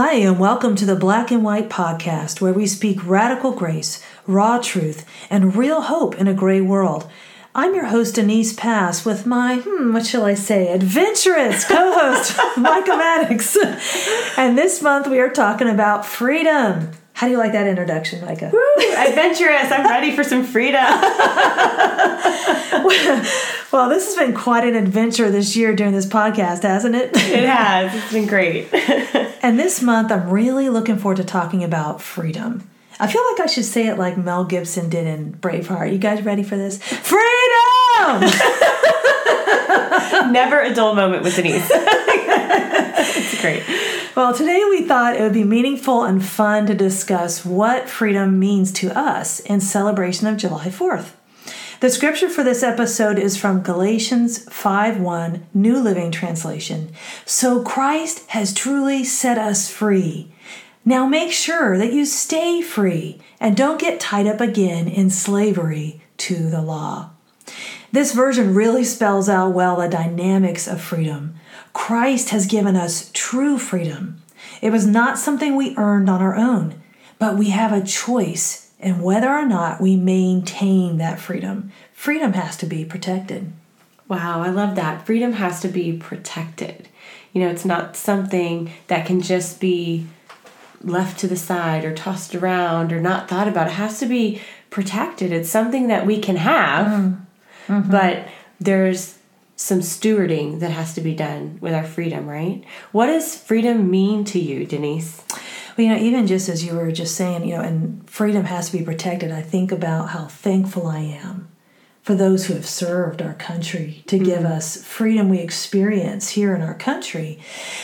Hi, and welcome to the Black and White Podcast, where we speak radical grace, raw truth, and real hope in a gray world. I'm your host, Denise Pass, with my, hmm, what shall I say, adventurous co host, Micah Maddox. And this month we are talking about freedom. How do you like that introduction, Micah? Woo, adventurous. I'm ready for some freedom. well, this has been quite an adventure this year during this podcast, hasn't it? It has. It's been great. and this month, I'm really looking forward to talking about freedom. I feel like I should say it like Mel Gibson did in Braveheart. You guys ready for this? Freedom! Never a dull moment with Denise. it's great. Well, today we thought it would be meaningful and fun to discuss what freedom means to us in celebration of July 4th. The scripture for this episode is from Galatians 5:1, New Living Translation. So Christ has truly set us free. Now make sure that you stay free and don't get tied up again in slavery to the law. This version really spells out well the dynamics of freedom. Christ has given us true freedom. It was not something we earned on our own, but we have a choice in whether or not we maintain that freedom. Freedom has to be protected. Wow, I love that. Freedom has to be protected. You know, it's not something that can just be left to the side or tossed around or not thought about. It has to be protected. It's something that we can have, mm-hmm. but there's some stewarding that has to be done with our freedom, right? What does freedom mean to you, Denise? Well, you know, even just as you were just saying, you know, and freedom has to be protected, I think about how thankful I am for those who have served our country to mm-hmm. give us freedom we experience here in our country.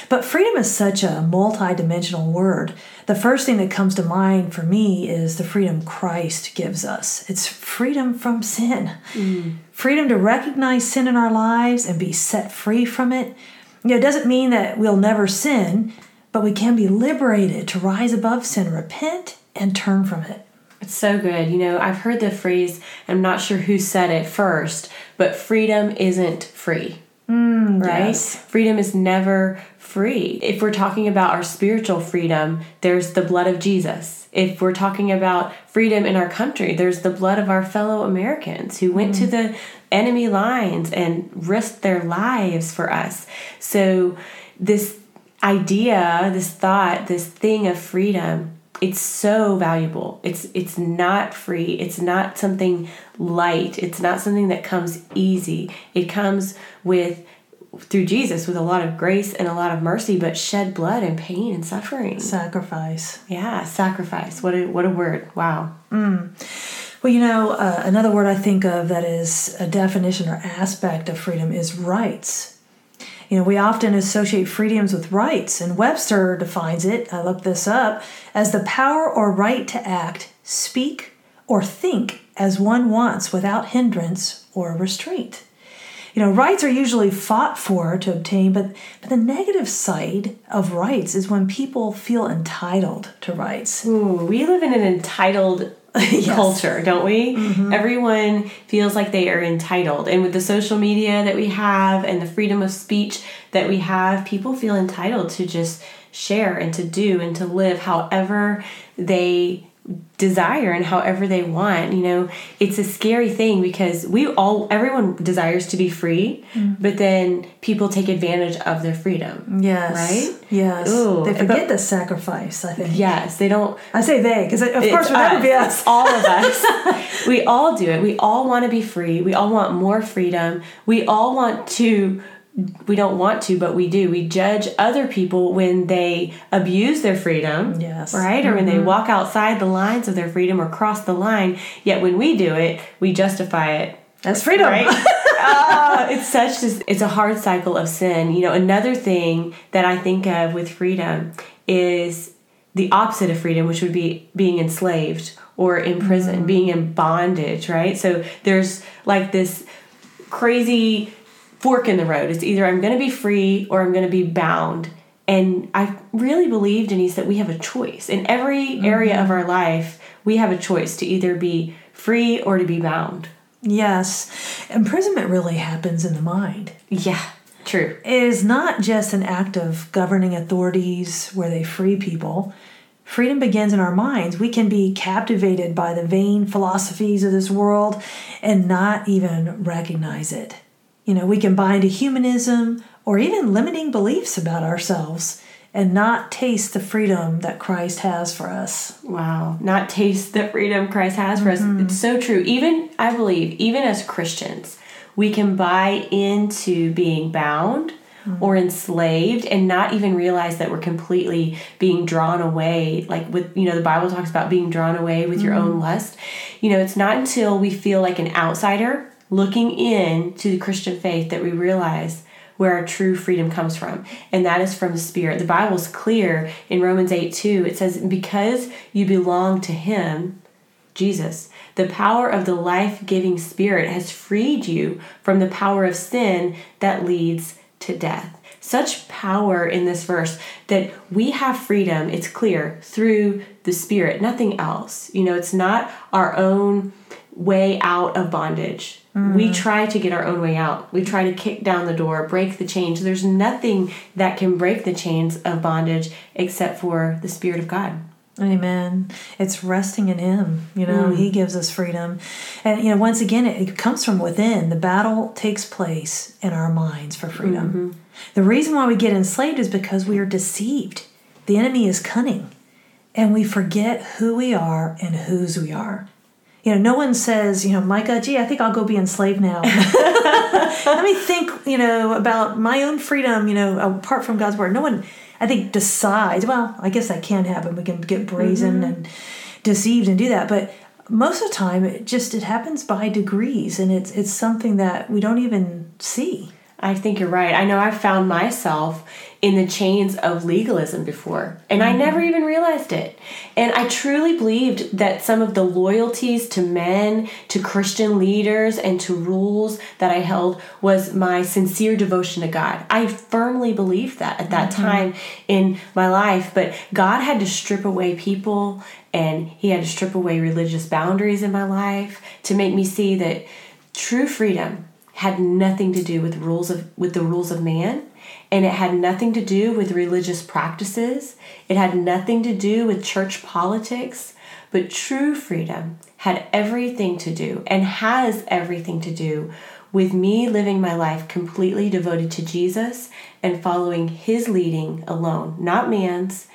But freedom is such a multi-dimensional word. The first thing that comes to mind for me is the freedom Christ gives us. It's freedom from sin. Mm. Freedom to recognize sin in our lives and be set free from it. You know, it doesn't mean that we'll never sin, but we can be liberated to rise above sin, repent, and turn from it. It's so good. You know, I've heard the phrase, I'm not sure who said it first, but freedom isn't free. Mm, right? Yes. Freedom is never free. If we're talking about our spiritual freedom, there's the blood of Jesus. If we're talking about freedom in our country, there's the blood of our fellow Americans who went mm. to the enemy lines and risked their lives for us. So, this idea, this thought, this thing of freedom it's so valuable it's it's not free it's not something light it's not something that comes easy it comes with through Jesus with a lot of grace and a lot of mercy, but shed blood and pain and suffering. Sacrifice. Yeah, sacrifice. What a what a word. Wow. Mm. Well, you know, uh, another word I think of that is a definition or aspect of freedom is rights. You know, we often associate freedoms with rights, and Webster defines it, I looked this up, as the power or right to act, speak, or think as one wants without hindrance or restraint. You know, rights are usually fought for to obtain, but, but the negative side of rights is when people feel entitled to rights. Ooh, we live in an entitled yes. culture, don't we? Mm-hmm. Everyone feels like they are entitled. And with the social media that we have and the freedom of speech that we have, people feel entitled to just share and to do and to live however they desire and however they want you know it's a scary thing because we all everyone desires to be free mm. but then people take advantage of their freedom yes. right? Yes. Ooh, they forget but, the sacrifice i think. Yes they don't i say they because of course that would be us. all of us. We all do it. We all want to be free. We all want more freedom. We all want to we don't want to, but we do. We judge other people when they abuse their freedom, yes, right, or mm-hmm. when they mm-hmm. walk outside the lines of their freedom or cross the line. Yet when we do it, we justify it as freedom. Right? uh, it's such a, it's a hard cycle of sin. You know, another thing that I think of with freedom is the opposite of freedom, which would be being enslaved or in prison, mm-hmm. being in bondage, right? So there's like this crazy fork in the road. It's either I'm going to be free or I'm going to be bound. And I really believe, Denise, that we have a choice. In every mm-hmm. area of our life, we have a choice to either be free or to be bound. Yes. Imprisonment really happens in the mind. Yeah. True. It is not just an act of governing authorities where they free people. Freedom begins in our minds. We can be captivated by the vain philosophies of this world and not even recognize it. You know, we can buy into humanism or even limiting beliefs about ourselves and not taste the freedom that Christ has for us. Wow. Not taste the freedom Christ has for mm-hmm. us. It's so true. Even, I believe, even as Christians, we can buy into being bound mm-hmm. or enslaved and not even realize that we're completely being drawn away like with you know the bible talks about being drawn away with mm-hmm. your own mm-hmm. lust you know it's not until we feel like an outsider looking in to the christian faith that we realize where our true freedom comes from and that is from the spirit the bible's clear in romans 8 2 it says because you belong to him jesus the power of the life giving Spirit has freed you from the power of sin that leads to death. Such power in this verse that we have freedom, it's clear, through the Spirit, nothing else. You know, it's not our own way out of bondage. Mm. We try to get our own way out. We try to kick down the door, break the chains. There's nothing that can break the chains of bondage except for the Spirit of God. Amen. It's resting in Him. You know, mm. He gives us freedom. And, you know, once again, it, it, comes from within. The battle takes place in our minds for freedom. Mm-hmm. The reason why we get enslaved is because we are deceived. The enemy is cunning, and we forget who we are and whose we are. You know, no one says, you know, Micah, gee, I think I'll go be enslaved now. Let me think, you know, about my own freedom, you know, apart from God's word. No one I think decides, well, I guess that can happen. We can get brazen mm-hmm. and deceived and do that. But most of the time it just it happens by degrees and it's it's something that we don't even see. I think you're right. I know I've found myself in the chains of legalism before, and mm-hmm. I never even realized it. And I truly believed that some of the loyalties to men, to Christian leaders, and to rules that I held was my sincere devotion to God. I firmly believed that at that mm-hmm. time in my life, but God had to strip away people and He had to strip away religious boundaries in my life to make me see that true freedom had nothing to do with rules of with the rules of man and it had nothing to do with religious practices. It had nothing to do with church politics. But true freedom had everything to do and has everything to do with me living my life completely devoted to Jesus and following his leading alone not man's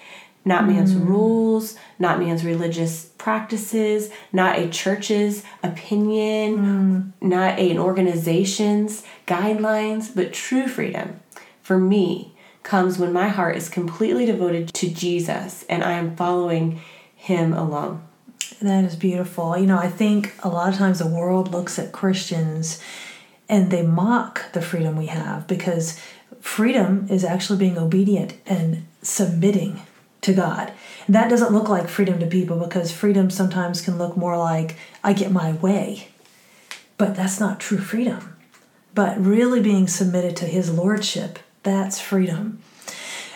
not man's mm. rules, not man's religious practices, not a church's opinion, mm. not an organization's guidelines, but true freedom for me comes when my heart is completely devoted to Jesus and I am following him alone. That is beautiful. You know, I think a lot of times the world looks at Christians and they mock the freedom we have because freedom is actually being obedient and submitting to God. That doesn't look like freedom to people because freedom sometimes can look more like I get my way. But that's not true freedom. But really being submitted to His Lordship, that's freedom.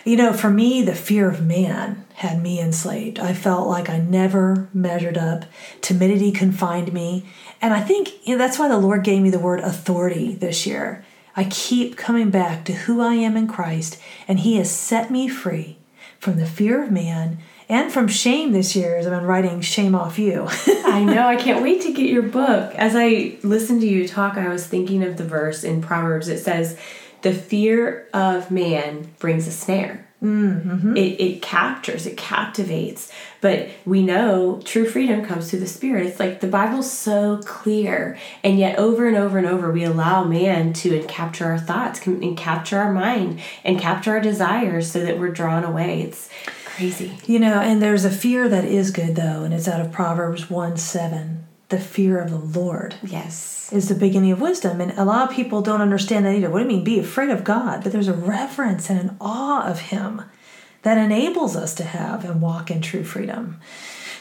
You know, for me, the fear of man had me enslaved. I felt like I never measured up. Timidity confined me. And I think you know, that's why the Lord gave me the word authority this year. I keep coming back to who I am in Christ, and He has set me free from the fear of man and from shame this year as I've been writing Shame Off You. I know. I can't wait to get your book. As I listened to you talk, I was thinking of the verse in Proverbs. It says, The fear of man brings a snare. Mm-hmm. It, it captures, it captivates. But we know true freedom comes through the Spirit. It's like the Bible's so clear, and yet over and over and over we allow man to capture our thoughts, and capture our mind, and capture our desires so that we're drawn away. It's crazy. You know, and there's a fear that is good though, and it's out of Proverbs 1 7. The fear of the Lord. Yes. Is the beginning of wisdom. And a lot of people don't understand that either. What do you mean, be afraid of God? But there's a reverence and an awe of Him that enables us to have and walk in true freedom.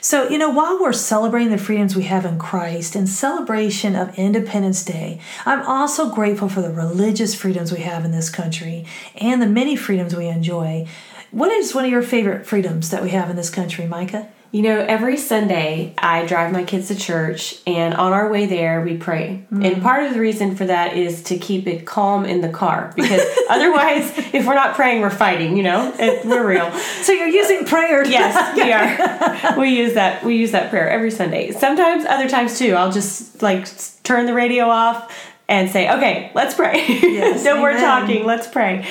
So, you know, while we're celebrating the freedoms we have in Christ in celebration of Independence Day, I'm also grateful for the religious freedoms we have in this country and the many freedoms we enjoy. What is one of your favorite freedoms that we have in this country, Micah? You know, every Sunday I drive my kids to church, and on our way there, we pray. Mm-hmm. And part of the reason for that is to keep it calm in the car because otherwise, if we're not praying, we're fighting, you know, and we're real. So you're using prayer. Yes, we are. we use that. We use that prayer every Sunday. Sometimes, other times too. I'll just like turn the radio off and say, "Okay, let's pray. Yes, no more talking. Let's pray."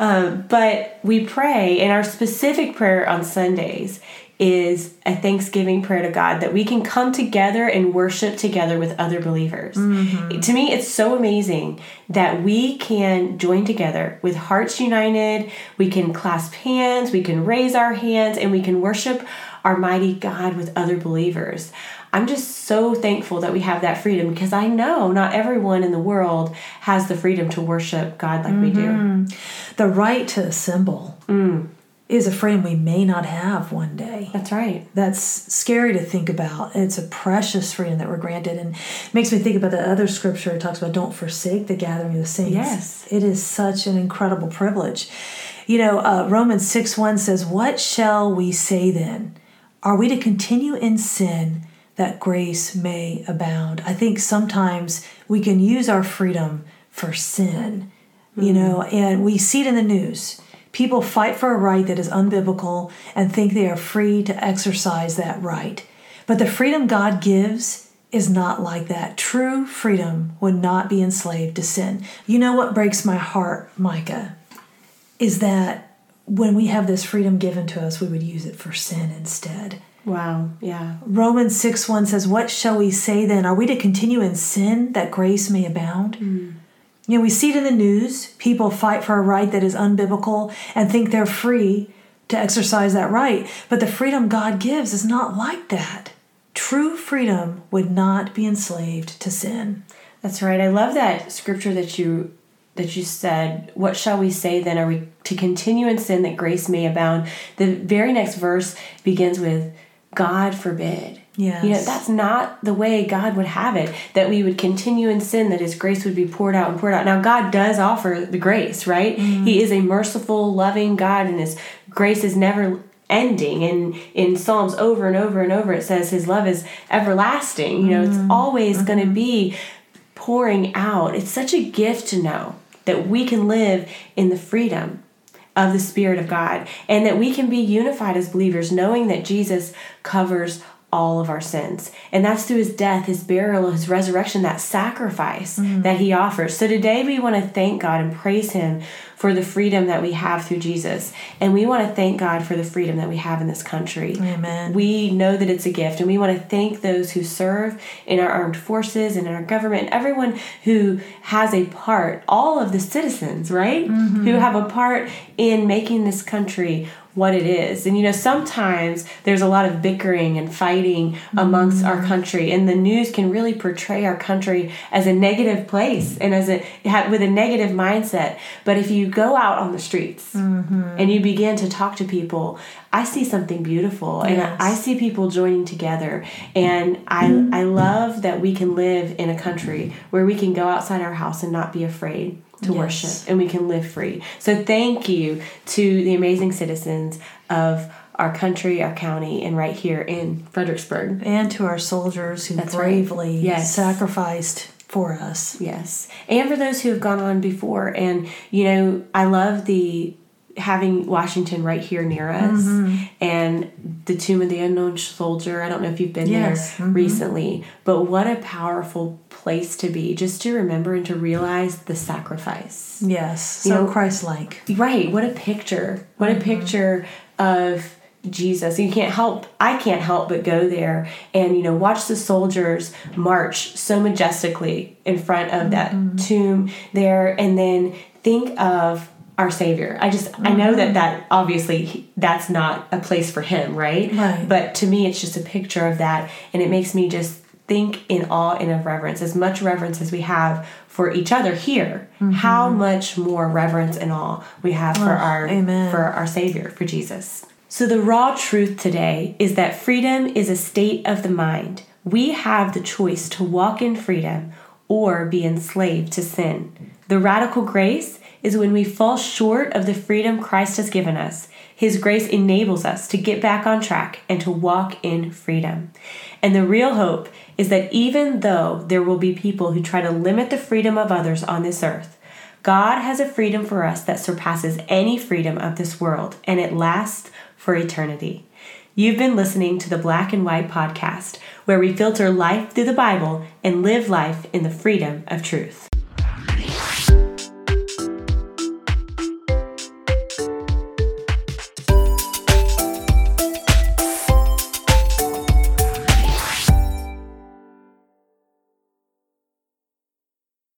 Um, but we pray, and our specific prayer on Sundays is a thanksgiving prayer to God that we can come together and worship together with other believers. Mm-hmm. To me, it's so amazing that we can join together with hearts united, we can clasp hands, we can raise our hands, and we can worship our mighty God with other believers. I'm just so thankful that we have that freedom because I know not everyone in the world has the freedom to worship God like we do. Mm-hmm. The right to assemble mm. Is a freedom we may not have one day. That's right. That's scary to think about. It's a precious freedom that we're granted, and makes me think about the other scripture. It talks about don't forsake the gathering of the saints. Yes. it is such an incredible privilege. You know, uh, Romans six one says, "What shall we say then? Are we to continue in sin that grace may abound?" I think sometimes we can use our freedom for sin. You know, and we see it in the news. People fight for a right that is unbiblical and think they are free to exercise that right. But the freedom God gives is not like that. True freedom would not be enslaved to sin. You know what breaks my heart, Micah, is that when we have this freedom given to us, we would use it for sin instead. Wow. Yeah. Romans 6 1 says, What shall we say then? Are we to continue in sin that grace may abound? Mm. You know, we see it in the news. People fight for a right that is unbiblical and think they're free to exercise that right. But the freedom God gives is not like that. True freedom would not be enslaved to sin. That's right. I love that scripture that you that you said, "What shall we say then? Are we to continue in sin that grace may abound?" The very next verse begins with, "God forbid." Yes. You know, that's not the way God would have it, that we would continue in sin, that His grace would be poured out and poured out. Now, God does offer the grace, right? Mm-hmm. He is a merciful, loving God, and His grace is never ending. And in Psalms over and over and over, it says His love is everlasting. You know, it's mm-hmm. always going to mm-hmm. be pouring out. It's such a gift to know that we can live in the freedom of the Spirit of God and that we can be unified as believers, knowing that Jesus covers all of our sins. And that's through his death, his burial, his resurrection, that sacrifice mm-hmm. that he offers. So today we want to thank God and praise him for the freedom that we have through Jesus. And we want to thank God for the freedom that we have in this country. Amen. We know that it's a gift, and we want to thank those who serve in our armed forces and in our government, everyone who has a part, all of the citizens, right? Mm-hmm. Who have a part in making this country what it is. And you know, sometimes there's a lot of bickering and fighting mm-hmm. amongst our country, and the news can really portray our country as a negative place and as a with a negative mindset. But if you go out on the streets mm-hmm. and you begin to talk to people, I see something beautiful, and I see people joining together. And I I love that we can live in a country where we can go outside our house and not be afraid to Yes. worship and we can live free. So thank you to the amazing citizens of our country, our county, and right here in Fredericksburg. And to our soldiers who That's right. bravely Yes. sacrificed for us. Yes. And for those who have gone on before. And, you know, I love the having Washington right here near us Mm-hmm. and the Tomb of the Unknown Soldier. I don't know if you've been Yes. there Mhm. recently, but what a powerful place to be just to remember and to realize the sacrifice. Yes, You so know- Christ-like. Right. What a picture. What a picture of Jesus. You can't help I can't help but go there and you know watch the soldiers march so majestically in front of that mm-hmm. tomb there and then think of our savior. I just I know that mm-hmm. that obviously that's not a place for him, right? Right. But to me it's just a picture of that and it makes me just think in awe and of reverence as much reverence as we have for each other here mm-hmm. how much more reverence and awe we have for Oh, our amen. for our savior for jesus so the raw truth today is that freedom is a state of the mind. We have the choice to walk in freedom or be enslaved to sin. The radical grace is when we fall short of the freedom christ has given us. His grace enables us to get back on track and to walk in freedom. And the real hope is that even though there will be people who try to limit the freedom of others on this earth, God has a freedom for us that surpasses any freedom of this world, and it lasts for eternity. You've been listening to the Black and White Podcast, where we filter life through the Bible and live life in the freedom of truth.